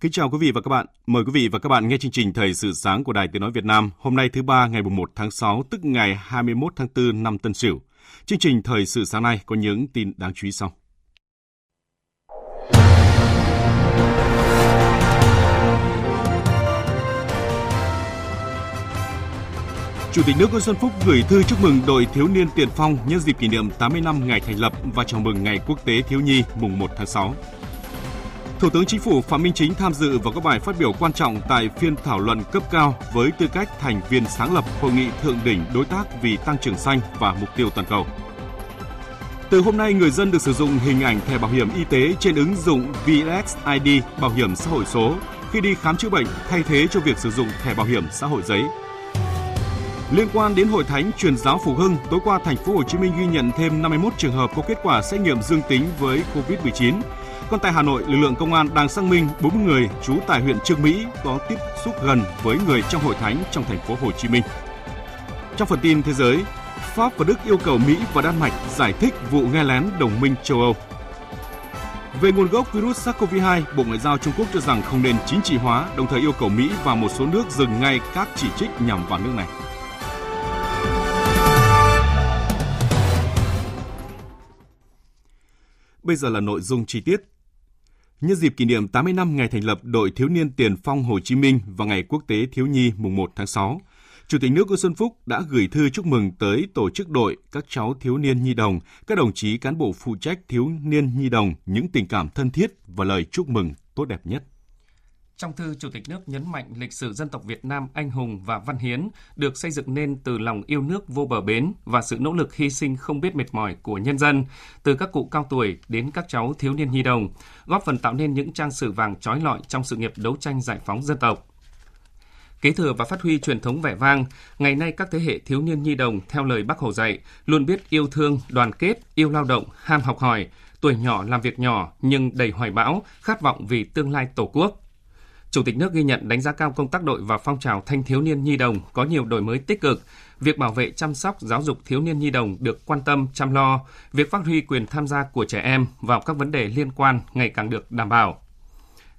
Kính chào quý vị và các bạn. Mời quý vị và các bạn nghe chương trình Thời sự sáng của Đài Tiếng Nói Việt Nam hôm nay thứ ba, ngày 1 tháng 6 tức ngày 21 tháng 4 năm Tân Sửu. Chương trình Thời sự sáng nay có những tin đáng chú ý sau. Chủ tịch nước Nguyễn Xuân Phúc gửi thư chúc mừng đội thiếu niên tiền phong nhân dịp kỷ niệm 80 năm ngày thành lập và chào mừng ngày quốc tế thiếu nhi mùng 1 tháng 6. Thủ tướng Chính phủ Phạm Minh Chính tham dự và có bài phát biểu quan trọng tại phiên thảo luận cấp cao với tư cách thành viên sáng lập Hội nghị Thượng đỉnh Đối tác vì Tăng trưởng xanh và Mục tiêu Toàn cầu. Từ hôm nay, người dân được sử dụng hình ảnh thẻ bảo hiểm y tế trên ứng dụng VXID Bảo hiểm xã hội số khi đi khám chữa bệnh thay thế cho việc sử dụng thẻ bảo hiểm xã hội giấy. Liên quan đến Hội Thánh Truyền giáo Phục Hưng, tối qua thành phố Hồ Chí Minh ghi nhận thêm 51 trường hợp có kết quả xét nghiệm dương tính với COVID-19 còn tại Hà Nội, lực lượng công an đang xác minh 40 người trú tại huyện Trương Mỹ có tiếp xúc gần với người trong hội thánh trong thành phố Hồ Chí Minh. Trong phần tin thế giới, Pháp và Đức yêu cầu Mỹ và Đan Mạch giải thích vụ nghe lén đồng minh châu Âu. Về nguồn gốc virus SARS-CoV-2, Bộ Ngoại giao Trung Quốc cho rằng không nên chính trị hóa, đồng thời yêu cầu Mỹ và một số nước dừng ngay các chỉ trích nhằm vào nước này. Bây giờ là nội dung chi tiết. Nhân dịp kỷ niệm 80 năm ngày thành lập đội thiếu niên tiền phong Hồ Chí Minh và ngày quốc tế thiếu nhi mùng 1 tháng 6, Chủ tịch nước Nguyễn Xuân Phúc đã gửi thư chúc mừng tới tổ chức đội, các cháu thiếu niên nhi đồng, các đồng chí cán bộ phụ trách thiếu niên nhi đồng những tình cảm thân thiết và lời chúc mừng tốt đẹp nhất. Trong thư, Chủ tịch nước nhấn mạnh lịch sử dân tộc Việt Nam anh hùng và văn hiến được xây dựng nên từ lòng yêu nước vô bờ bến và sự nỗ lực hy sinh không biết mệt mỏi của nhân dân, từ các cụ cao tuổi đến các cháu thiếu niên nhi đồng, góp phần tạo nên những trang sử vàng trói lọi trong sự nghiệp đấu tranh giải phóng dân tộc. Kế thừa và phát huy truyền thống vẻ vang, ngày nay các thế hệ thiếu niên nhi đồng theo lời Bác Hồ dạy luôn biết yêu thương, đoàn kết, yêu lao động, ham học hỏi, tuổi nhỏ làm việc nhỏ nhưng đầy hoài bão, khát vọng vì tương lai Tổ quốc. Chủ tịch nước ghi nhận đánh giá cao công tác đội và phong trào thanh thiếu niên nhi đồng có nhiều đổi mới tích cực, việc bảo vệ chăm sóc giáo dục thiếu niên nhi đồng được quan tâm chăm lo, việc phát huy quyền tham gia của trẻ em vào các vấn đề liên quan ngày càng được đảm bảo.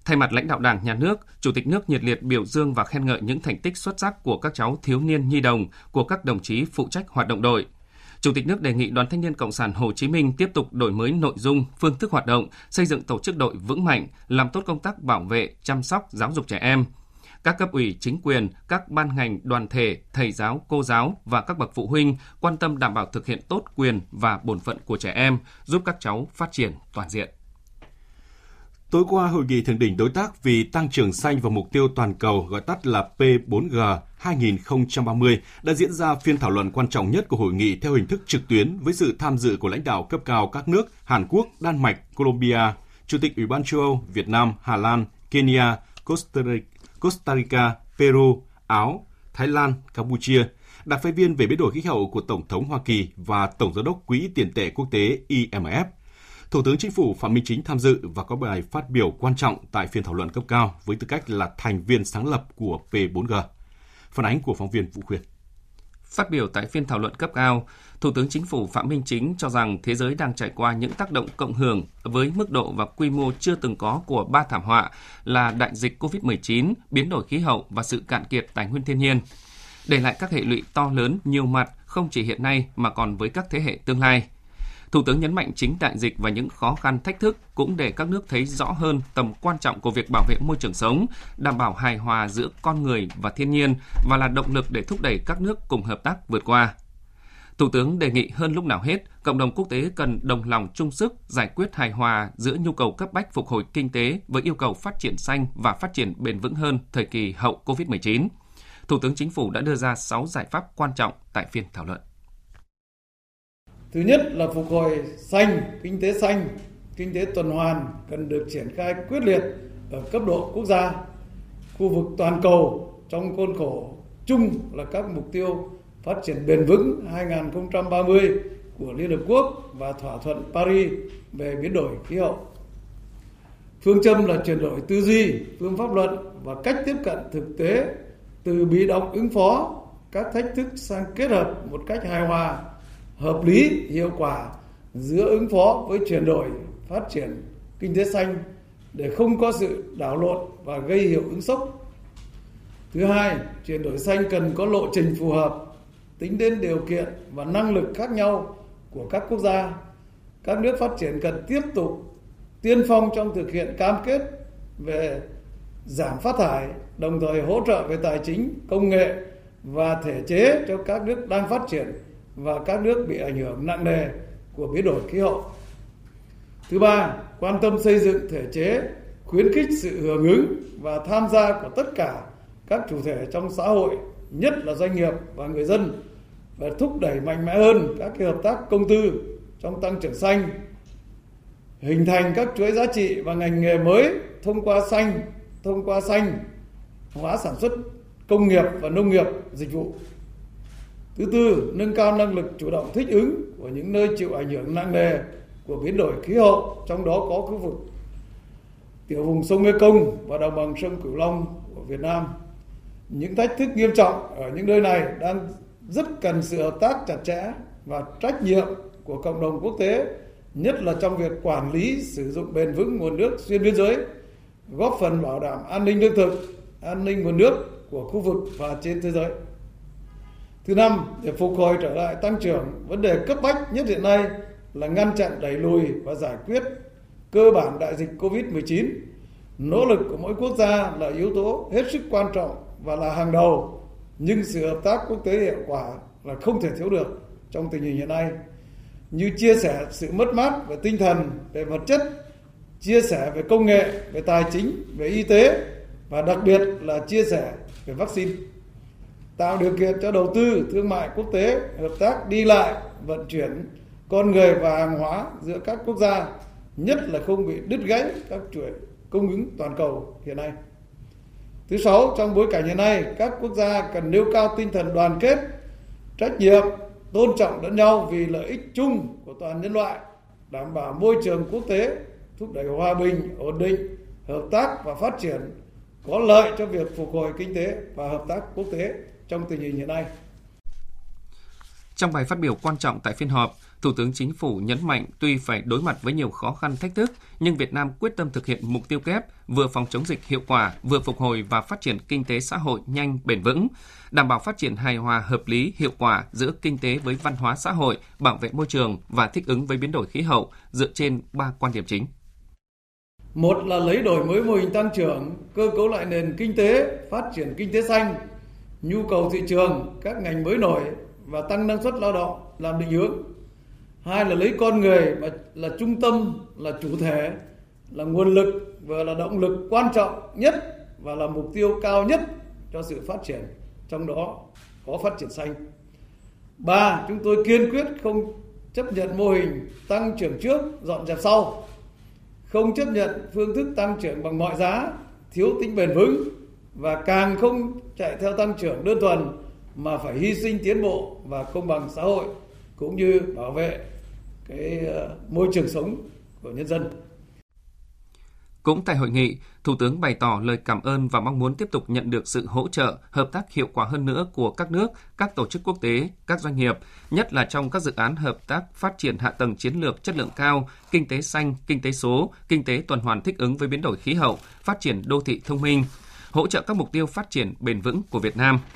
Thay mặt lãnh đạo Đảng, Nhà nước, Chủ tịch nước nhiệt liệt biểu dương và khen ngợi những thành tích xuất sắc của các cháu thiếu niên nhi đồng, của các đồng chí phụ trách hoạt động đội – Chủ tịch nước đề nghị Đoàn Thanh niên Cộng sản Hồ Chí Minh tiếp tục đổi mới nội dung, phương thức hoạt động, xây dựng tổ chức đội vững mạnh, làm tốt công tác bảo vệ, chăm sóc, giáo dục trẻ em. Các cấp ủy, chính quyền, các ban ngành, đoàn thể, thầy giáo, cô giáo và các bậc phụ huynh quan tâm đảm bảo thực hiện tốt quyền và bổn phận của trẻ em, giúp các cháu phát triển toàn diện. Tối qua, hội nghị thượng đỉnh đối tác vì tăng trưởng xanh và mục tiêu toàn cầu gọi tắt là P4G 2030 đã diễn ra phiên thảo luận quan trọng nhất của hội nghị theo hình thức trực tuyến với sự tham dự của lãnh đạo cấp cao các nước Hàn Quốc, Đan Mạch, Colombia, Chủ tịch Ủy ban châu Âu, Việt Nam, Hà Lan, Kenya, Costa Rica, Peru, Áo, Thái Lan, Campuchia, đặc phái viên về biến đổi khí hậu của Tổng thống Hoa Kỳ và Tổng giám đốc Quỹ tiền tệ quốc tế IMF. Thủ tướng Chính phủ Phạm Minh Chính tham dự và có bài phát biểu quan trọng tại phiên thảo luận cấp cao với tư cách là thành viên sáng lập của P4G. Phản ánh của phóng viên Vũ Khuyên. Phát biểu tại phiên thảo luận cấp cao, Thủ tướng Chính phủ Phạm Minh Chính cho rằng thế giới đang trải qua những tác động cộng hưởng với mức độ và quy mô chưa từng có của ba thảm họa là đại dịch COVID-19, biến đổi khí hậu và sự cạn kiệt tài nguyên thiên nhiên, để lại các hệ lụy to lớn nhiều mặt không chỉ hiện nay mà còn với các thế hệ tương lai – Thủ tướng nhấn mạnh chính đại dịch và những khó khăn thách thức cũng để các nước thấy rõ hơn tầm quan trọng của việc bảo vệ môi trường sống, đảm bảo hài hòa giữa con người và thiên nhiên và là động lực để thúc đẩy các nước cùng hợp tác vượt qua. Thủ tướng đề nghị hơn lúc nào hết, cộng đồng quốc tế cần đồng lòng chung sức giải quyết hài hòa giữa nhu cầu cấp bách phục hồi kinh tế với yêu cầu phát triển xanh và phát triển bền vững hơn thời kỳ hậu COVID-19. Thủ tướng Chính phủ đã đưa ra 6 giải pháp quan trọng tại phiên thảo luận. Thứ nhất là phục hồi xanh, kinh tế xanh, kinh tế tuần hoàn cần được triển khai quyết liệt ở cấp độ quốc gia, khu vực toàn cầu trong khuôn khổ chung là các mục tiêu phát triển bền vững 2030 của Liên Hợp Quốc và thỏa thuận Paris về biến đổi khí hậu. Phương châm là chuyển đổi tư duy, phương pháp luận và cách tiếp cận thực tế từ bị động ứng phó các thách thức sang kết hợp một cách hài hòa, hợp lý, hiệu quả giữa ứng phó với chuyển đổi, phát triển kinh tế xanh để không có sự đảo lộn và gây hiệu ứng sốc. Thứ hai, chuyển đổi xanh cần có lộ trình phù hợp, tính đến điều kiện và năng lực khác nhau của các quốc gia. Các nước phát triển cần tiếp tục tiên phong trong thực hiện cam kết về giảm phát thải, đồng thời hỗ trợ về tài chính, công nghệ và thể chế cho các nước đang phát triển và các nước bị ảnh hưởng nặng nề của biến đổi khí hậu. Thứ ba, quan tâm xây dựng thể chế khuyến khích sự hưởng ứng và tham gia của tất cả các chủ thể trong xã hội, nhất là doanh nghiệp và người dân và thúc đẩy mạnh mẽ hơn các hợp tác công tư trong tăng trưởng xanh, hình thành các chuỗi giá trị và ngành nghề mới thông qua xanh, thông qua xanh hóa sản xuất công nghiệp và nông nghiệp dịch vụ. Thứ tư, nâng cao năng lực chủ động thích ứng của những nơi chịu ảnh hưởng nặng nề của biến đổi khí hậu, trong đó có khu vực tiểu vùng sông Mekong và đồng bằng sông Cửu Long của Việt Nam. Những thách thức nghiêm trọng ở những nơi này đang rất cần sự hợp tác chặt chẽ và trách nhiệm của cộng đồng quốc tế, nhất là trong việc quản lý sử dụng bền vững nguồn nước xuyên biên giới, góp phần bảo đảm an ninh lương thực, an ninh nguồn nước của khu vực và trên thế giới. Thứ năm, để phục hồi trở lại tăng trưởng, vấn đề cấp bách nhất hiện nay là ngăn chặn đẩy lùi và giải quyết cơ bản đại dịch Covid-19. Nỗ lực của mỗi quốc gia là yếu tố hết sức quan trọng và là hàng đầu nhưng sự hợp tác quốc tế hiệu quả là không thể thiếu được trong tình hình hiện nay như chia sẻ sự mất mát về tinh thần về vật chất chia sẻ về công nghệ về tài chính về y tế và đặc biệt là chia sẻ về vaccine tạo điều kiện cho đầu tư thương mại quốc tế hợp tác đi lại vận chuyển con người và hàng hóa giữa các quốc gia nhất là không bị đứt gãy các chuỗi cung ứng toàn cầu hiện nay. Thứ sáu, trong bối cảnh hiện nay, các quốc gia cần nêu cao tinh thần đoàn kết, trách nhiệm, tôn trọng lẫn nhau vì lợi ích chung của toàn nhân loại, đảm bảo môi trường quốc tế, thúc đẩy hòa bình, ổn định, hợp tác và phát triển có lợi cho việc phục hồi kinh tế và hợp tác quốc tế trong tình hình hiện nay. Trong bài phát biểu quan trọng tại phiên họp, Thủ tướng Chính phủ nhấn mạnh tuy phải đối mặt với nhiều khó khăn thách thức, nhưng Việt Nam quyết tâm thực hiện mục tiêu kép vừa phòng chống dịch hiệu quả, vừa phục hồi và phát triển kinh tế xã hội nhanh, bền vững, đảm bảo phát triển hài hòa, hợp lý, hiệu quả giữa kinh tế với văn hóa xã hội, bảo vệ môi trường và thích ứng với biến đổi khí hậu dựa trên ba quan điểm chính. Một là lấy đổi mới mô hình tăng trưởng, cơ cấu lại nền kinh tế, phát triển kinh tế xanh, nhu cầu thị trường, các ngành mới nổi và tăng năng suất lao động làm định hướng. Hai là lấy con người mà là trung tâm là chủ thể là nguồn lực và là động lực quan trọng nhất và là mục tiêu cao nhất cho sự phát triển trong đó có phát triển xanh. Ba chúng tôi kiên quyết không chấp nhận mô hình tăng trưởng trước dọn dẹp sau. Không chấp nhận phương thức tăng trưởng bằng mọi giá thiếu tính bền vững và càng không chạy theo tăng trưởng đơn thuần mà phải hy sinh tiến bộ và công bằng xã hội cũng như bảo vệ cái ờ, môi trường sống của nhân dân. Cũng tại hội nghị, Thủ tướng bày tỏ lời cảm ơn và mong muốn tiếp tục nhận được sự hỗ trợ, hợp tác hiệu quả hơn nữa của các nước, các tổ chức quốc tế, các doanh nghiệp, nhất là trong các dự án hợp tác phát triển hạ tầng chiến lược chất lượng cao, kinh tế xanh, kinh tế số, kinh tế tuần hoàn thích ứng với biến đổi khí hậu, phát triển đô thị thông minh, hỗ trợ các mục tiêu phát triển bền vững của Việt Nam –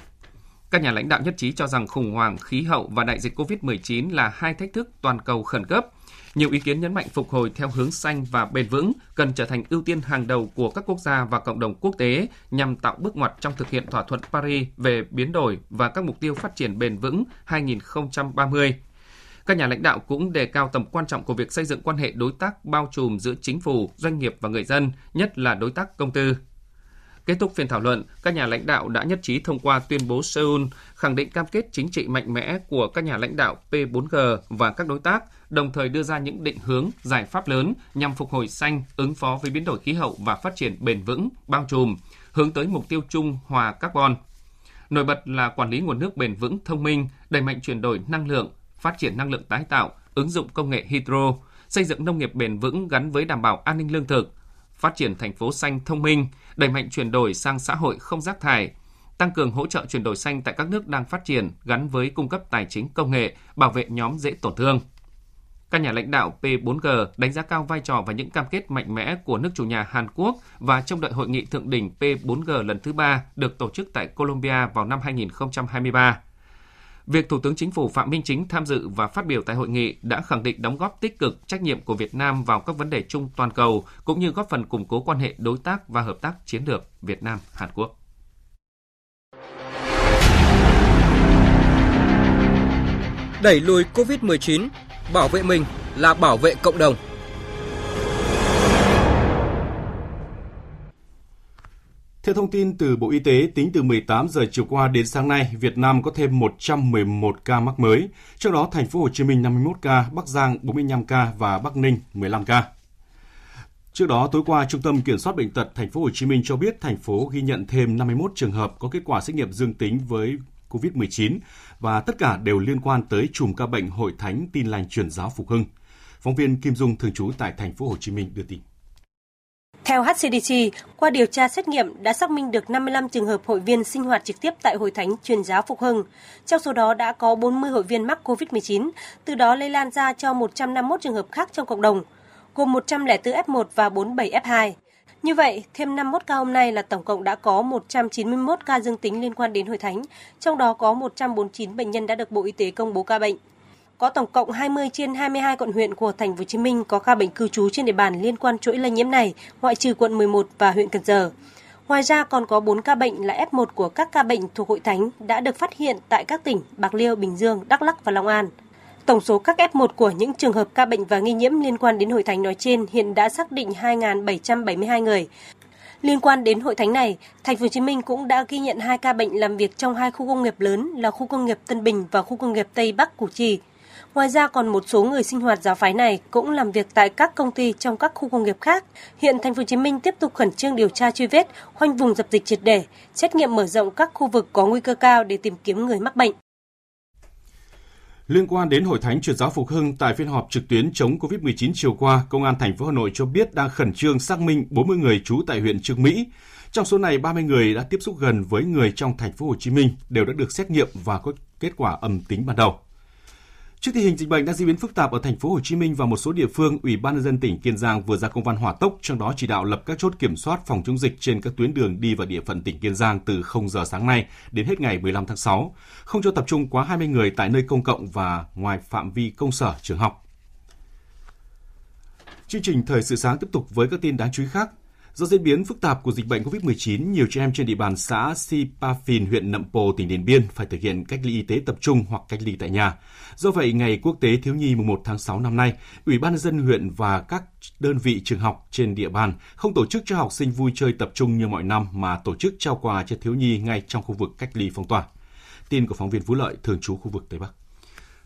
các nhà lãnh đạo nhất trí cho rằng khủng hoảng khí hậu và đại dịch COVID-19 là hai thách thức toàn cầu khẩn cấp. Nhiều ý kiến nhấn mạnh phục hồi theo hướng xanh và bền vững cần trở thành ưu tiên hàng đầu của các quốc gia và cộng đồng quốc tế nhằm tạo bước ngoặt trong thực hiện thỏa thuận Paris về biến đổi và các mục tiêu phát triển bền vững 2030. Các nhà lãnh đạo cũng đề cao tầm quan trọng của việc xây dựng quan hệ đối tác bao trùm giữa chính phủ, doanh nghiệp và người dân, nhất là đối tác công tư. Kết thúc phiên thảo luận, các nhà lãnh đạo đã nhất trí thông qua tuyên bố Seoul khẳng định cam kết chính trị mạnh mẽ của các nhà lãnh đạo P4G và các đối tác, đồng thời đưa ra những định hướng, giải pháp lớn nhằm phục hồi xanh, ứng phó với biến đổi khí hậu và phát triển bền vững, bao trùm, hướng tới mục tiêu chung hòa carbon. Nổi bật là quản lý nguồn nước bền vững thông minh, đẩy mạnh chuyển đổi năng lượng, phát triển năng lượng tái tạo, ứng dụng công nghệ hydro, xây dựng nông nghiệp bền vững gắn với đảm bảo an ninh lương thực, phát triển thành phố xanh thông minh, đẩy mạnh chuyển đổi sang xã hội không rác thải, tăng cường hỗ trợ chuyển đổi xanh tại các nước đang phát triển gắn với cung cấp tài chính công nghệ, bảo vệ nhóm dễ tổn thương. Các nhà lãnh đạo P4G đánh giá cao vai trò và những cam kết mạnh mẽ của nước chủ nhà Hàn Quốc và trong đợi hội nghị thượng đỉnh P4G lần thứ ba được tổ chức tại Colombia vào năm 2023. Việc Thủ tướng Chính phủ Phạm Minh Chính tham dự và phát biểu tại hội nghị đã khẳng định đóng góp tích cực trách nhiệm của Việt Nam vào các vấn đề chung toàn cầu cũng như góp phần củng cố quan hệ đối tác và hợp tác chiến lược Việt Nam Hàn Quốc. Đẩy lùi COVID-19, bảo vệ mình là bảo vệ cộng đồng. Theo thông tin từ Bộ Y tế, tính từ 18 giờ chiều qua đến sáng nay, Việt Nam có thêm 111 ca mắc mới, trong đó thành phố Hồ Chí Minh 51 ca, Bắc Giang 45 ca và Bắc Ninh 15 ca. Trước đó, tối qua, Trung tâm Kiểm soát bệnh tật thành phố Hồ Chí Minh cho biết thành phố ghi nhận thêm 51 trường hợp có kết quả xét nghiệm dương tính với COVID-19 và tất cả đều liên quan tới chùm ca bệnh Hội Thánh Tin lành truyền giáo Phục Hưng. Phóng viên Kim Dung thường trú tại thành phố Hồ Chí Minh đưa tin. Theo HCDC, qua điều tra xét nghiệm đã xác minh được 55 trường hợp hội viên sinh hoạt trực tiếp tại Hội Thánh Truyền giáo Phục Hưng. Trong số đó đã có 40 hội viên mắc COVID-19, từ đó lây lan ra cho 151 trường hợp khác trong cộng đồng, gồm 104 F1 và 47 F2. Như vậy, thêm 51 ca hôm nay là tổng cộng đã có 191 ca dương tính liên quan đến Hội Thánh, trong đó có 149 bệnh nhân đã được Bộ Y tế công bố ca bệnh có tổng cộng 20 trên 22 quận huyện của thành phố Hồ Chí Minh có ca bệnh cư trú trên địa bàn liên quan chuỗi lây nhiễm này, ngoại trừ quận 11 và huyện Cần Giờ. Ngoài ra còn có 4 ca bệnh là F1 của các ca bệnh thuộc Hội Thánh đã được phát hiện tại các tỉnh Bạc Liêu, Bình Dương, Đắk Lắk và Long An. Tổng số các F1 của những trường hợp ca bệnh và nghi nhiễm liên quan đến hội thánh nói trên hiện đã xác định 2.772 người. Liên quan đến hội thánh này, Thành phố Hồ Chí Minh cũng đã ghi nhận hai ca bệnh làm việc trong hai khu công nghiệp lớn là khu công nghiệp Tân Bình và khu công nghiệp Tây Bắc Củ Chi. Ngoài ra còn một số người sinh hoạt giáo phái này cũng làm việc tại các công ty trong các khu công nghiệp khác. Hiện thành phố Hồ Chí Minh tiếp tục khẩn trương điều tra truy vết, khoanh vùng dập dịch triệt để, xét nghiệm mở rộng các khu vực có nguy cơ cao để tìm kiếm người mắc bệnh. Liên quan đến Hội Thánh Truyền giáo Phục Hưng tại phiên họp trực tuyến chống COVID-19 chiều qua, Công an thành phố Hà Nội cho biết đang khẩn trương xác minh 40 người trú tại huyện Trương Mỹ. Trong số này, 30 người đã tiếp xúc gần với người trong thành phố Hồ Chí Minh đều đã được xét nghiệm và có kết quả âm tính ban đầu. Trước tình hình dịch bệnh đang diễn biến phức tạp ở thành phố Hồ Chí Minh và một số địa phương, Ủy ban nhân dân tỉnh Kiên Giang vừa ra công văn hỏa tốc trong đó chỉ đạo lập các chốt kiểm soát phòng chống dịch trên các tuyến đường đi vào địa phận tỉnh Kiên Giang từ 0 giờ sáng nay đến hết ngày 15 tháng 6, không cho tập trung quá 20 người tại nơi công cộng và ngoài phạm vi công sở trường học. Chương trình thời sự sáng tiếp tục với các tin đáng chú ý khác. Do diễn biến phức tạp của dịch bệnh COVID-19, nhiều trẻ em trên địa bàn xã Sipafin, huyện Nậm Pồ, tỉnh Điện Biên phải thực hiện cách ly y tế tập trung hoặc cách ly tại nhà. Do vậy, ngày Quốc tế Thiếu nhi mùng 1 tháng 6 năm nay, Ủy ban nhân dân huyện và các đơn vị trường học trên địa bàn không tổ chức cho học sinh vui chơi tập trung như mọi năm mà tổ chức trao quà cho thiếu nhi ngay trong khu vực cách ly phong tỏa. Tin của phóng viên Vũ Lợi, thường trú khu vực Tây Bắc.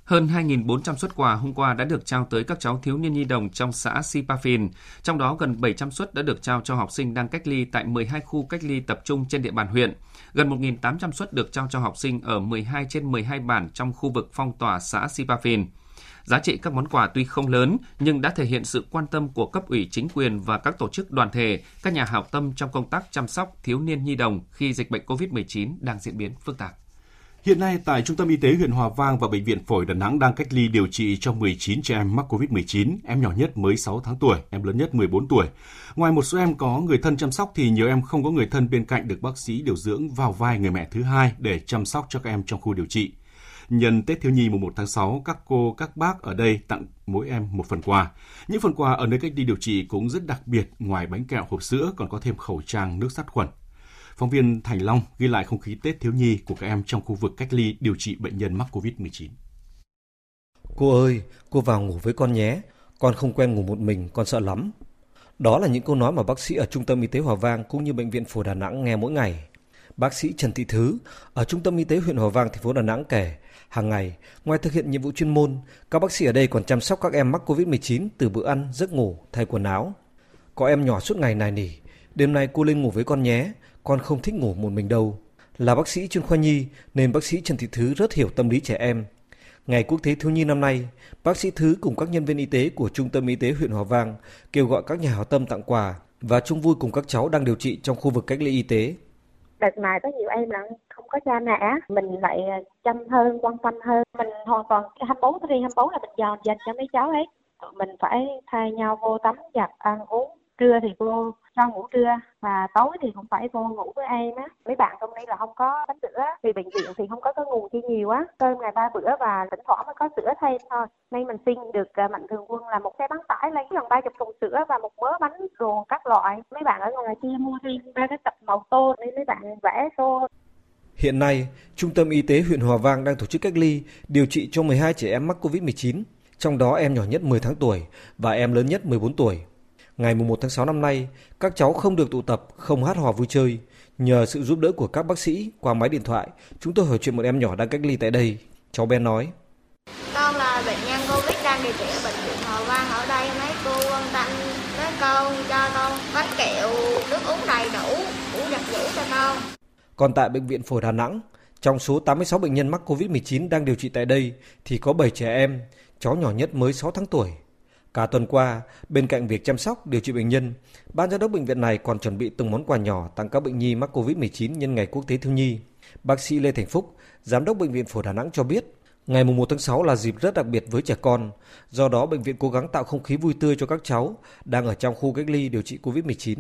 Hơn 2.400 xuất quà hôm qua đã được trao tới các cháu thiếu niên nhi đồng trong xã Sipafin, trong đó gần 700 suất đã được trao cho học sinh đang cách ly tại 12 khu cách ly tập trung trên địa bàn huyện. Gần 1.800 suất được trao cho học sinh ở 12 trên 12 bản trong khu vực phong tỏa xã Sipafin. Giá trị các món quà tuy không lớn nhưng đã thể hiện sự quan tâm của cấp ủy chính quyền và các tổ chức đoàn thể, các nhà hảo tâm trong công tác chăm sóc thiếu niên nhi đồng khi dịch bệnh COVID-19 đang diễn biến phức tạp. Hiện nay tại Trung tâm Y tế huyện Hòa Vang và Bệnh viện Phổi Đà Nẵng đang cách ly điều trị cho 19 trẻ em mắc COVID-19, em nhỏ nhất mới 6 tháng tuổi, em lớn nhất 14 tuổi. Ngoài một số em có người thân chăm sóc thì nhiều em không có người thân bên cạnh được bác sĩ điều dưỡng vào vai người mẹ thứ hai để chăm sóc cho các em trong khu điều trị. Nhân Tết Thiếu Nhi mùng 1 tháng 6, các cô, các bác ở đây tặng mỗi em một phần quà. Những phần quà ở nơi cách ly điều trị cũng rất đặc biệt, ngoài bánh kẹo hộp sữa còn có thêm khẩu trang, nước sát khuẩn. Phóng viên Thành Long ghi lại không khí Tết thiếu nhi của các em trong khu vực cách ly điều trị bệnh nhân mắc COVID-19. Cô ơi, cô vào ngủ với con nhé. Con không quen ngủ một mình, con sợ lắm. Đó là những câu nói mà bác sĩ ở Trung tâm Y tế Hòa Vang cũng như Bệnh viện Phổi Đà Nẵng nghe mỗi ngày. Bác sĩ Trần Thị Thứ ở Trung tâm Y tế huyện Hòa Vang, thành phố Đà Nẵng kể, hàng ngày, ngoài thực hiện nhiệm vụ chuyên môn, các bác sĩ ở đây còn chăm sóc các em mắc COVID-19 từ bữa ăn, giấc ngủ, thay quần áo. Có em nhỏ suốt ngày này nỉ, đêm nay cô lên ngủ với con nhé, con không thích ngủ một mình đâu. Là bác sĩ chuyên khoa nhi nên bác sĩ Trần Thị Thứ rất hiểu tâm lý trẻ em. Ngày Quốc tế Thiếu nhi năm nay, bác sĩ Thứ cùng các nhân viên y tế của Trung tâm Y tế huyện Hòa Vang kêu gọi các nhà hảo tâm tặng quà và chung vui cùng các cháu đang điều trị trong khu vực cách ly y tế. Đợt này có nhiều em là không có cha mẹ, mình lại ờ, chăm hơn, quan tâm hơn. Mình hoàn toàn 24 riêng 24 là mình dọn dành cho mấy cháu ấy. Mình phải thay nhau vô tắm giặt, ăn uống. Trưa thì cô cho ngủ trưa và tối thì cũng phải vô ngủ với em á. Mấy bạn trong đây là không có bánh sữa vì bệnh viện thì không có cái nguồn chi nhiều á. Cơm ngày ba bữa và thỉnh thoảng mới có sữa thêm thôi. Nay mình xin được à, mạnh thường quân là một xe bán tải lấy gần ba chục thùng sữa và một mớ bánh đồ các loại. Mấy bạn ở ngoài kia mua thêm ba cái tập màu tô nên mấy bạn vẽ tô. Hiện nay, Trung tâm Y tế huyện Hòa Vang đang tổ chức cách ly, điều trị cho 12 trẻ em mắc COVID-19, trong đó em nhỏ nhất 10 tháng tuổi và em lớn nhất 14 tuổi. Ngày 1 tháng 6 năm nay, các cháu không được tụ tập, không hát hò vui chơi. Nhờ sự giúp đỡ của các bác sĩ qua máy điện thoại, chúng tôi hỏi chuyện một em nhỏ đang cách ly tại đây. Cháu bé nói. Con là bệnh nhân Covid đang điều trị ở bệnh viện Hòa Vang ở đây. Mấy cô quan tâm mấy con cho con bánh kẹo, nước uống đầy đủ, uống giặt giũ cho con. Còn tại Bệnh viện Phổi Đà Nẵng, trong số 86 bệnh nhân mắc COVID-19 đang điều trị tại đây thì có 7 trẻ em, cháu nhỏ nhất mới 6 tháng tuổi. Cả tuần qua, bên cạnh việc chăm sóc điều trị bệnh nhân, ban giám đốc bệnh viện này còn chuẩn bị từng món quà nhỏ tặng các bệnh nhi mắc COVID-19 nhân ngày quốc tế thiếu nhi. Bác sĩ Lê Thành Phúc, giám đốc bệnh viện Phổi Đà Nẵng cho biết, ngày 1 tháng 6 là dịp rất đặc biệt với trẻ con, do đó bệnh viện cố gắng tạo không khí vui tươi cho các cháu đang ở trong khu cách ly điều trị COVID-19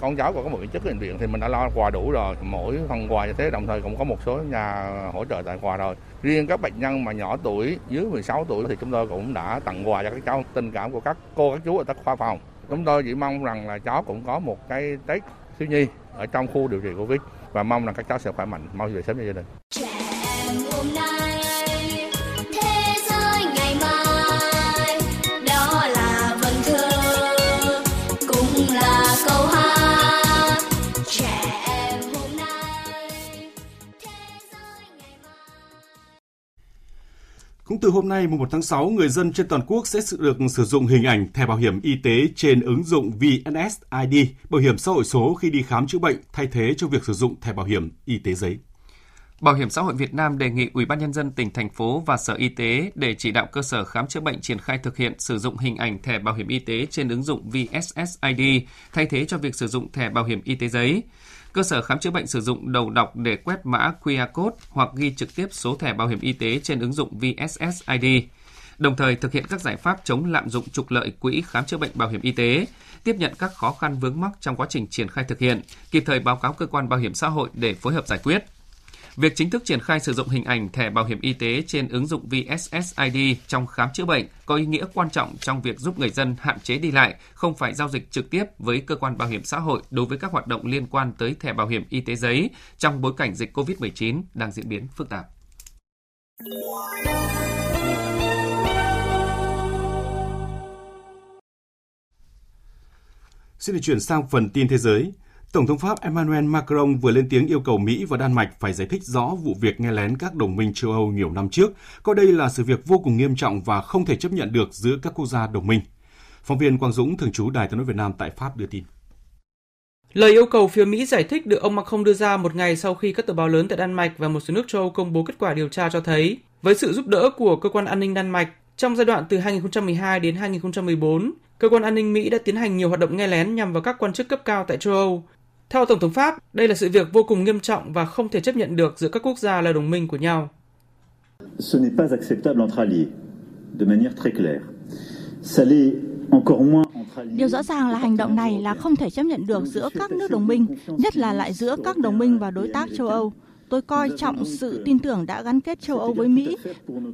con cháu của các bệnh chức bệnh viện thì mình đã lo quà đủ rồi. Mỗi phần quà như thế, đồng thời cũng có một số nhà hỗ trợ tại quà rồi. Riêng các bệnh nhân mà nhỏ tuổi, dưới 16 tuổi thì chúng tôi cũng đã tặng quà cho các cháu. Tình cảm của các cô, các chú ở các khoa phòng. Chúng tôi chỉ mong rằng là cháu cũng có một cái tết thiếu nhi ở trong khu điều trị covid. Và mong rằng các cháu sẽ khỏe mạnh, mau về sớm với gia đình. Cũng từ hôm nay, mùng 1 tháng 6, người dân trên toàn quốc sẽ được sử dụng hình ảnh thẻ bảo hiểm y tế trên ứng dụng VNSID, bảo hiểm xã hội số khi đi khám chữa bệnh, thay thế cho việc sử dụng thẻ bảo hiểm y tế giấy. Bảo hiểm xã hội Việt Nam đề nghị Ủy ban nhân dân tỉnh thành phố và Sở Y tế để chỉ đạo cơ sở khám chữa bệnh triển khai thực hiện sử dụng hình ảnh thẻ bảo hiểm y tế trên ứng dụng VSSID thay thế cho việc sử dụng thẻ bảo hiểm y tế giấy. Cơ sở khám chữa bệnh sử dụng đầu đọc để quét mã QR code hoặc ghi trực tiếp số thẻ bảo hiểm y tế trên ứng dụng VSSID. Đồng thời thực hiện các giải pháp chống lạm dụng trục lợi quỹ khám chữa bệnh bảo hiểm y tế, tiếp nhận các khó khăn vướng mắc trong quá trình triển khai thực hiện, kịp thời báo cáo cơ quan bảo hiểm xã hội để phối hợp giải quyết. Việc chính thức triển khai sử dụng hình ảnh thẻ bảo hiểm y tế trên ứng dụng VSSID trong khám chữa bệnh có ý nghĩa quan trọng trong việc giúp người dân hạn chế đi lại, không phải giao dịch trực tiếp với cơ quan bảo hiểm xã hội đối với các hoạt động liên quan tới thẻ bảo hiểm y tế giấy trong bối cảnh dịch COVID-19 đang diễn biến phức tạp. Xin được chuyển sang phần tin thế giới. Tổng thống Pháp Emmanuel Macron vừa lên tiếng yêu cầu Mỹ và Đan Mạch phải giải thích rõ vụ việc nghe lén các đồng minh châu Âu nhiều năm trước, coi đây là sự việc vô cùng nghiêm trọng và không thể chấp nhận được giữa các quốc gia đồng minh. Phóng viên Quang Dũng, thường trú Đài tiếng nói Việt Nam tại Pháp đưa tin. Lời yêu cầu phía Mỹ giải thích được ông Macron đưa ra một ngày sau khi các tờ báo lớn tại Đan Mạch và một số nước châu Âu công bố kết quả điều tra cho thấy, với sự giúp đỡ của cơ quan an ninh Đan Mạch, trong giai đoạn từ 2012 đến 2014, cơ quan an ninh Mỹ đã tiến hành nhiều hoạt động nghe lén nhằm vào các quan chức cấp cao tại châu Âu, theo Tổng thống Pháp, đây là sự việc vô cùng nghiêm trọng và không thể chấp nhận được giữa các quốc gia là đồng minh của nhau. Ce n'est pas acceptable entre alliés, de manière très claire. Ça l'est encore moins Điều rõ ràng là hành động này là không thể chấp nhận được giữa các nước đồng minh, nhất là lại giữa các đồng minh và đối tác châu Âu. Tôi coi trọng sự tin tưởng đã gắn kết châu Âu với Mỹ,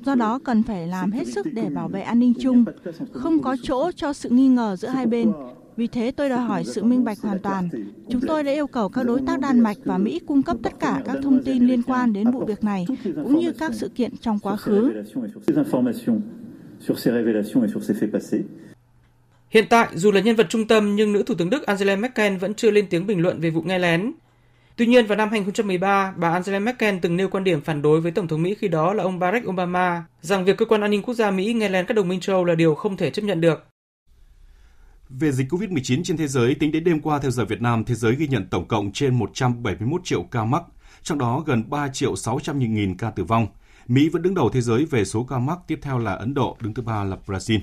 do đó cần phải làm hết sức để bảo vệ an ninh chung, không có chỗ cho sự nghi ngờ giữa hai bên. Vì thế tôi đòi hỏi sự minh bạch hoàn toàn. Chúng tôi đã yêu cầu các đối tác Đan Mạch và Mỹ cung cấp tất cả các thông tin liên quan đến vụ việc này, cũng như các sự kiện trong quá khứ. Hiện tại, dù là nhân vật trung tâm nhưng nữ Thủ tướng Đức Angela Merkel vẫn chưa lên tiếng bình luận về vụ nghe lén. Tuy nhiên, vào năm 2013, bà Angela Merkel từng nêu quan điểm phản đối với Tổng thống Mỹ khi đó là ông Barack Obama rằng việc cơ quan an ninh quốc gia Mỹ nghe lén các đồng minh châu là điều không thể chấp nhận được. Về dịch COVID-19 trên thế giới, tính đến đêm qua theo giờ Việt Nam, thế giới ghi nhận tổng cộng trên 171 triệu ca mắc, trong đó gần 3 triệu 600 nghìn ca tử vong. Mỹ vẫn đứng đầu thế giới về số ca mắc, tiếp theo là Ấn Độ, đứng thứ ba là Brazil.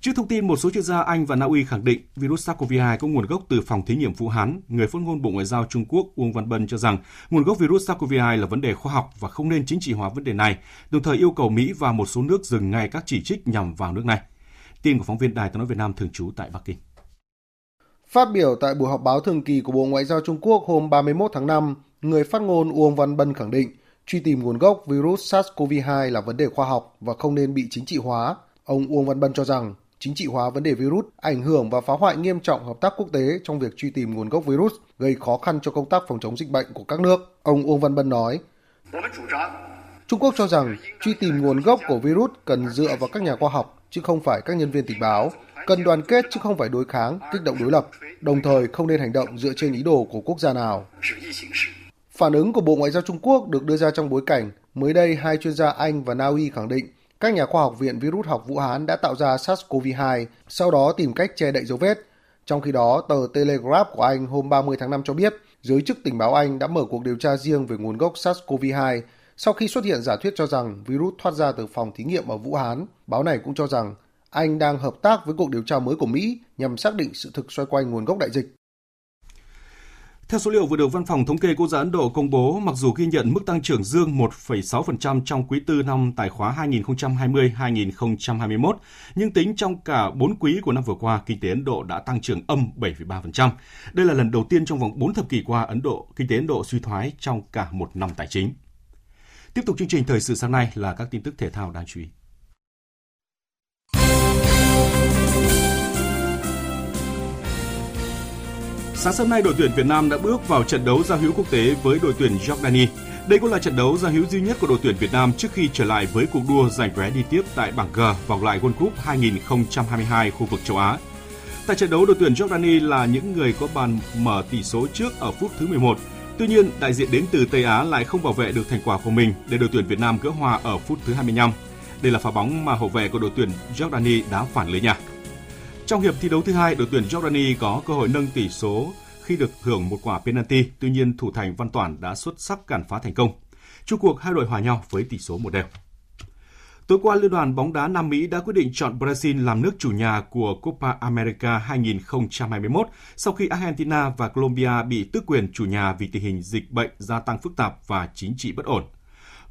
Trước thông tin một số chuyên gia Anh và Na Uy khẳng định virus SARS-CoV-2 có nguồn gốc từ phòng thí nghiệm Vũ Hán, người phát ngôn Bộ Ngoại giao Trung Quốc Uông Văn Bân cho rằng nguồn gốc virus SARS-CoV-2 là vấn đề khoa học và không nên chính trị hóa vấn đề này, đồng thời yêu cầu Mỹ và một số nước dừng ngay các chỉ trích nhằm vào nước này. Tin của phóng viên Đài tiếng nói Việt Nam thường trú tại Bắc Kinh. Phát biểu tại buổi họp báo thường kỳ của Bộ Ngoại giao Trung Quốc hôm 31 tháng 5, người phát ngôn Uông Văn Bân khẳng định truy tìm nguồn gốc virus SARS-CoV-2 là vấn đề khoa học và không nên bị chính trị hóa. Ông Uông Văn Bân cho rằng chính trị hóa vấn đề virus ảnh hưởng và phá hoại nghiêm trọng hợp tác quốc tế trong việc truy tìm nguồn gốc virus, gây khó khăn cho công tác phòng chống dịch bệnh của các nước. Ông Uông Văn Bân nói, Trung Quốc cho rằng truy tìm nguồn gốc của virus cần dựa vào các nhà khoa học chứ không phải các nhân viên tình báo, cần đoàn kết chứ không phải đối kháng, kích động đối lập, đồng thời không nên hành động dựa trên ý đồ của quốc gia nào. Phản ứng của Bộ Ngoại giao Trung Quốc được đưa ra trong bối cảnh mới đây hai chuyên gia Anh và Na Uy khẳng định các nhà khoa học Viện Virus học Vũ Hán đã tạo ra SARS-CoV-2, sau đó tìm cách che đậy dấu vết. Trong khi đó, tờ Telegraph của Anh hôm 30 tháng 5 cho biết, giới chức tình báo Anh đã mở cuộc điều tra riêng về nguồn gốc SARS-CoV-2 sau khi xuất hiện giả thuyết cho rằng virus thoát ra từ phòng thí nghiệm ở Vũ Hán. Báo này cũng cho rằng Anh đang hợp tác với cuộc điều tra mới của Mỹ nhằm xác định sự thực xoay quanh nguồn gốc đại dịch. Theo số liệu vừa được Văn phòng Thống kê Quốc gia Ấn Độ công bố, mặc dù ghi nhận mức tăng trưởng dương 1,6% trong quý tư năm tài khóa 2020-2021, nhưng tính trong cả 4 quý của năm vừa qua, kinh tế Ấn Độ đã tăng trưởng âm 7,3%. Đây là lần đầu tiên trong vòng 4 thập kỷ qua Ấn Độ, kinh tế Ấn Độ suy thoái trong cả một năm tài chính. Tiếp tục chương trình thời sự sáng nay là các tin tức thể thao đáng chú ý. Sáng sớm nay, đội tuyển Việt Nam đã bước vào trận đấu giao hữu quốc tế với đội tuyển Jordani. Đây cũng là trận đấu giao hữu duy nhất của đội tuyển Việt Nam trước khi trở lại với cuộc đua giành vé đi tiếp tại bảng G vòng loại World Cup 2022 khu vực châu Á. Tại trận đấu, đội tuyển Jordani là những người có bàn mở tỷ số trước ở phút thứ 11. Tuy nhiên, đại diện đến từ Tây Á lại không bảo vệ được thành quả của mình để đội tuyển Việt Nam gỡ hòa ở phút thứ 25. Đây là pha bóng mà hậu vệ của đội tuyển Jordani đã phản lưới nhà. Trong hiệp thi đấu thứ hai, đội tuyển Jordani có cơ hội nâng tỷ số khi được hưởng một quả penalty, tuy nhiên thủ thành Văn Toản đã xuất sắc cản phá thành công. Chung cuộc hai đội hòa nhau với tỷ số một đều. Tối qua, Liên đoàn bóng đá Nam Mỹ đã quyết định chọn Brazil làm nước chủ nhà của Copa America 2021 sau khi Argentina và Colombia bị tước quyền chủ nhà vì tình hình dịch bệnh gia tăng phức tạp và chính trị bất ổn.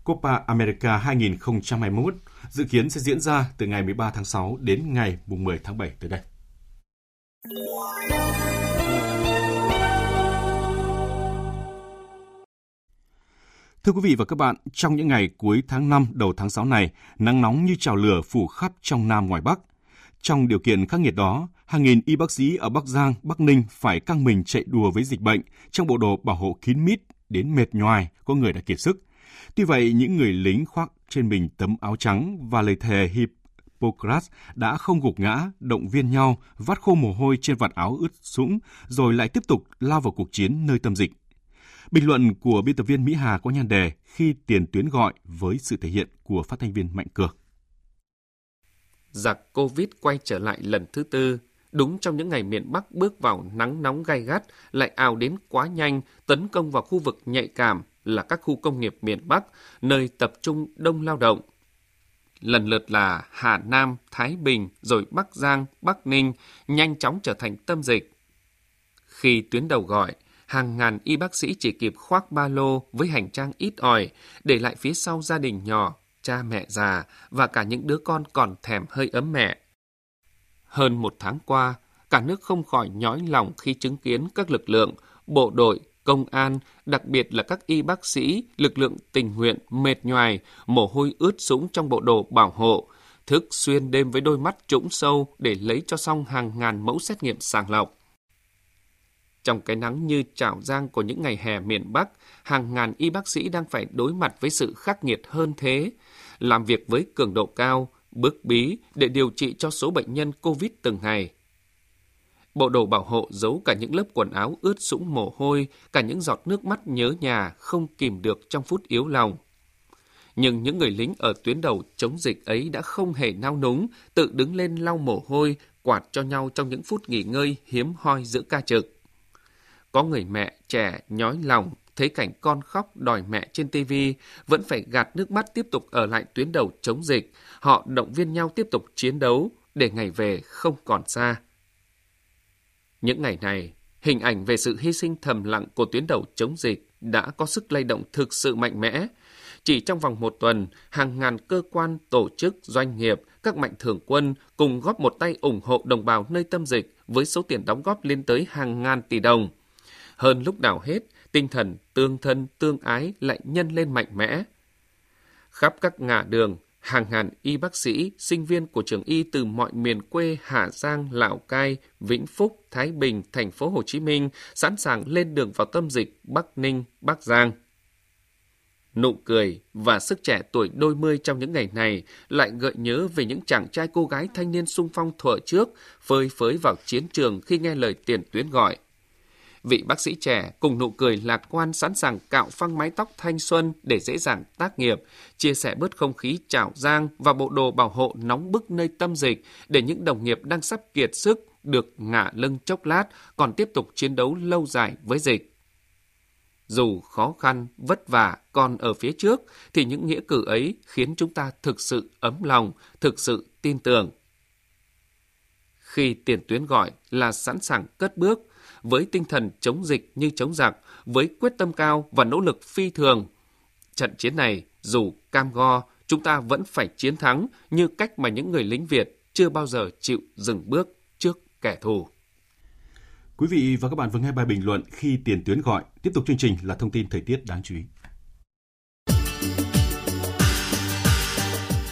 Copa America 2021 dự kiến sẽ diễn ra từ ngày 13 tháng 6 đến ngày 10 tháng 7 tới đây. Thưa quý vị và các bạn, trong những ngày cuối tháng 5 đầu tháng 6 này, nắng nóng như trào lửa phủ khắp trong Nam ngoài Bắc. Trong điều kiện khắc nghiệt đó, hàng nghìn y bác sĩ ở Bắc Giang, Bắc Ninh phải căng mình chạy đùa với dịch bệnh trong bộ đồ bảo hộ kín mít đến mệt nhoài, có người đã kiệt sức. Tuy vậy, những người lính khoác trên mình tấm áo trắng và lời thề Hippocrates đã không gục ngã, động viên nhau, vắt khô mồ hôi trên vạt áo ướt sũng, rồi lại tiếp tục lao vào cuộc chiến nơi tâm dịch. Bình luận của biên tập viên Mỹ Hà có nhan đề khi tiền tuyến gọi với sự thể hiện của phát thanh viên Mạnh Cường. Giặc Covid quay trở lại lần thứ tư, đúng trong những ngày miền Bắc bước vào nắng nóng gai gắt, lại ào đến quá nhanh, tấn công vào khu vực nhạy cảm là các khu công nghiệp miền Bắc, nơi tập trung đông lao động. Lần lượt là Hà Nam, Thái Bình, rồi Bắc Giang, Bắc Ninh, nhanh chóng trở thành tâm dịch. Khi tuyến đầu gọi, hàng ngàn y bác sĩ chỉ kịp khoác ba lô với hành trang ít ỏi, để lại phía sau gia đình nhỏ, cha mẹ già và cả những đứa con còn thèm hơi ấm mẹ. Hơn một tháng qua, cả nước không khỏi nhói lòng khi chứng kiến các lực lượng, bộ đội, công an, đặc biệt là các y bác sĩ, lực lượng tình nguyện mệt nhoài, mồ hôi ướt sũng trong bộ đồ bảo hộ, thức xuyên đêm với đôi mắt trũng sâu để lấy cho xong hàng ngàn mẫu xét nghiệm sàng lọc. Trong cái nắng như trào giang của những ngày hè miền Bắc, hàng ngàn y bác sĩ đang phải đối mặt với sự khắc nghiệt hơn thế, làm việc với cường độ cao, bức bí để điều trị cho số bệnh nhân COVID từng ngày. Bộ đồ bảo hộ giấu cả những lớp quần áo ướt sũng mồ hôi, cả những giọt nước mắt nhớ nhà không kìm được trong phút yếu lòng. Nhưng những người lính ở tuyến đầu chống dịch ấy đã không hề nao núng, tự đứng lên lau mồ hôi, quạt cho nhau trong những phút nghỉ ngơi hiếm hoi giữa ca trực. Có người mẹ trẻ nhói lòng thấy cảnh con khóc đòi mẹ trên TV vẫn phải gạt nước mắt tiếp tục ở lại tuyến đầu chống dịch. Họ động viên nhau tiếp tục chiến đấu để ngày về không còn xa. Những ngày này, hình ảnh về sự hy sinh thầm lặng của tuyến đầu chống dịch đã có sức lay động thực sự mạnh mẽ. Chỉ trong vòng một tuần, hàng ngàn cơ quan, tổ chức, doanh nghiệp, các mạnh thường quân cùng góp một tay ủng hộ đồng bào nơi tâm dịch với số tiền đóng góp lên tới hàng ngàn tỷ đồng. Hơn lúc nào hết, tinh thần tương thân tương ái lại nhân lên mạnh mẽ. Khắp các ngã đường, hàng ngàn y bác sĩ, sinh viên của trường y từ mọi miền quê Hà Giang, Lào Cai, Vĩnh Phúc, Thái Bình, thành phố Hồ Chí Minh sẵn sàng lên đường vào tâm dịch Bắc Ninh, Bắc Giang. Nụ cười và sức trẻ tuổi đôi mươi trong những ngày này lại gợi nhớ về những chàng trai cô gái thanh niên sung phong thuở trước, phơi phới vào chiến trường khi nghe lời tiền tuyến gọi – vị bác sĩ trẻ cùng nụ cười lạc quan sẵn sàng cạo phăng mái tóc thanh xuân để dễ dàng tác nghiệp, chia sẻ bớt không khí trào giang và bộ đồ bảo hộ nóng bức nơi tâm dịch để những đồng nghiệp đang sắp kiệt sức được ngả lưng chốc lát còn tiếp tục chiến đấu lâu dài với dịch. Dù khó khăn, vất vả còn ở phía trước thì những nghĩa cử ấy khiến chúng ta thực sự ấm lòng, thực sự tin tưởng. Khi tiền tuyến gọi là sẵn sàng cất bước, với tinh thần chống dịch như chống giặc, với quyết tâm cao và nỗ lực phi thường. Trận chiến này, dù cam go, chúng ta vẫn phải chiến thắng như cách mà những người lính Việt chưa bao giờ chịu dừng bước trước kẻ thù. Quý vị và các bạn vừa nghe bài bình luận khi tiền tuyến gọi. Tiếp tục chương trình là thông tin thời tiết đáng chú ý.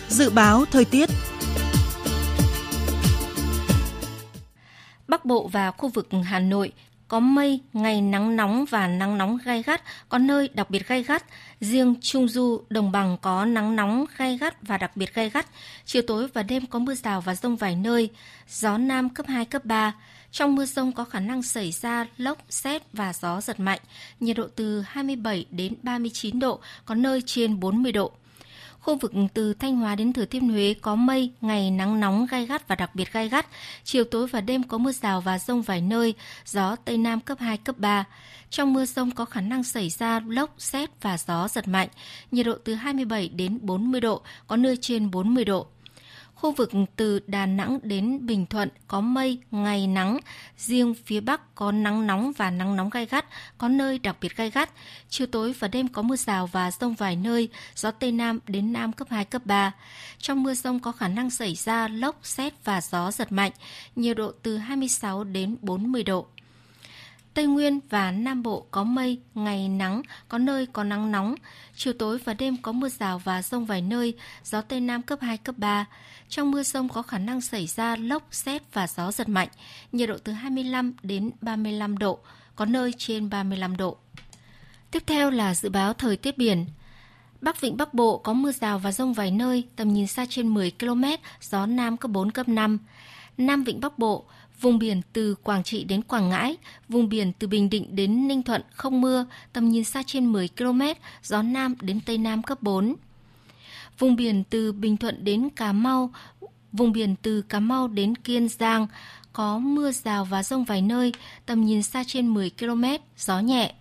Dự báo thời tiết Bắc Bộ và khu vực Hà Nội có mây, ngày nắng nóng và nắng nóng gai gắt, có nơi đặc biệt gai gắt. Riêng Trung Du, Đồng Bằng có nắng nóng gai gắt và đặc biệt gai gắt. Chiều tối và đêm có mưa rào và rông vài nơi, gió Nam cấp 2, cấp 3. Trong mưa rông có khả năng xảy ra lốc, xét và gió giật mạnh, nhiệt độ từ 27 đến 39 độ, có nơi trên 40 độ. Khu vực từ Thanh Hóa đến Thừa Thiên Huế có mây, ngày nắng nóng gai gắt và đặc biệt gai gắt. Chiều tối và đêm có mưa rào và rông vài nơi, gió Tây Nam cấp 2, cấp 3. Trong mưa rông có khả năng xảy ra lốc, xét và gió giật mạnh, nhiệt độ từ 27 đến 40 độ, có nơi trên 40 độ. Khu vực từ Đà Nẵng đến Bình Thuận có mây, ngày nắng. Riêng phía Bắc có nắng nóng và nắng nóng gai gắt, có nơi đặc biệt gai gắt. Chiều tối và đêm có mưa rào và rông vài nơi, gió Tây Nam đến Nam cấp 2, cấp 3. Trong mưa rông có khả năng xảy ra lốc, xét và gió giật mạnh, nhiệt độ từ 26 đến 40 độ. Tây Nguyên và Nam Bộ có mây, ngày nắng, có nơi có nắng nóng. Chiều tối và đêm có mưa rào và rông vài nơi, gió Tây Nam cấp 2, cấp 3. Trong mưa rông có khả năng xảy ra lốc, xét và gió giật mạnh, nhiệt độ từ 25 đến 35 độ, có nơi trên 35 độ. Tiếp theo là dự báo thời tiết biển. Bắc Vịnh Bắc Bộ có mưa rào và rông vài nơi, tầm nhìn xa trên 10 km, gió Nam cấp 4, cấp 5. Nam Vịnh Bắc Bộ, vùng biển từ Quảng Trị đến Quảng Ngãi, vùng biển từ Bình Định đến Ninh Thuận không mưa, tầm nhìn xa trên 10 km, gió Nam đến Tây Nam cấp 4. Vùng biển từ Bình Thuận đến Cà Mau, vùng biển từ Cà Mau đến Kiên Giang có mưa rào và rông vài nơi, tầm nhìn xa trên 10 km, gió nhẹ.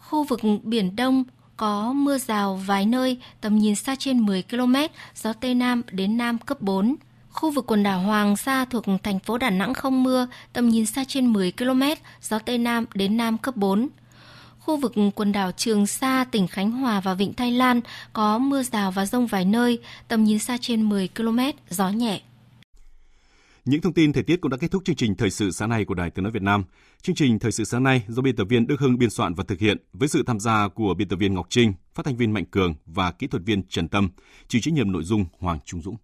Khu vực Biển Đông có mưa rào vài nơi, tầm nhìn xa trên 10 km, gió Tây Nam đến Nam cấp 4. Khu vực quần đảo Hoàng Sa thuộc thành phố Đà Nẵng không mưa, tầm nhìn xa trên 10 km, gió Tây Nam đến Nam cấp 4. Khu vực quần đảo Trường Sa, tỉnh Khánh Hòa và Vịnh Thái Lan có mưa rào và rông vài nơi, tầm nhìn xa trên 10 km, gió nhẹ. Những thông tin thời tiết cũng đã kết thúc chương trình thời sự sáng nay của Đài Tiếng nói Việt Nam. Chương trình thời sự sáng nay do biên tập viên Đức Hưng biên soạn và thực hiện với sự tham gia của biên tập viên Ngọc Trinh, phát thanh viên Mạnh Cường và kỹ thuật viên Trần Tâm, chịu trách nhiệm nội dung Hoàng Trung Dũng.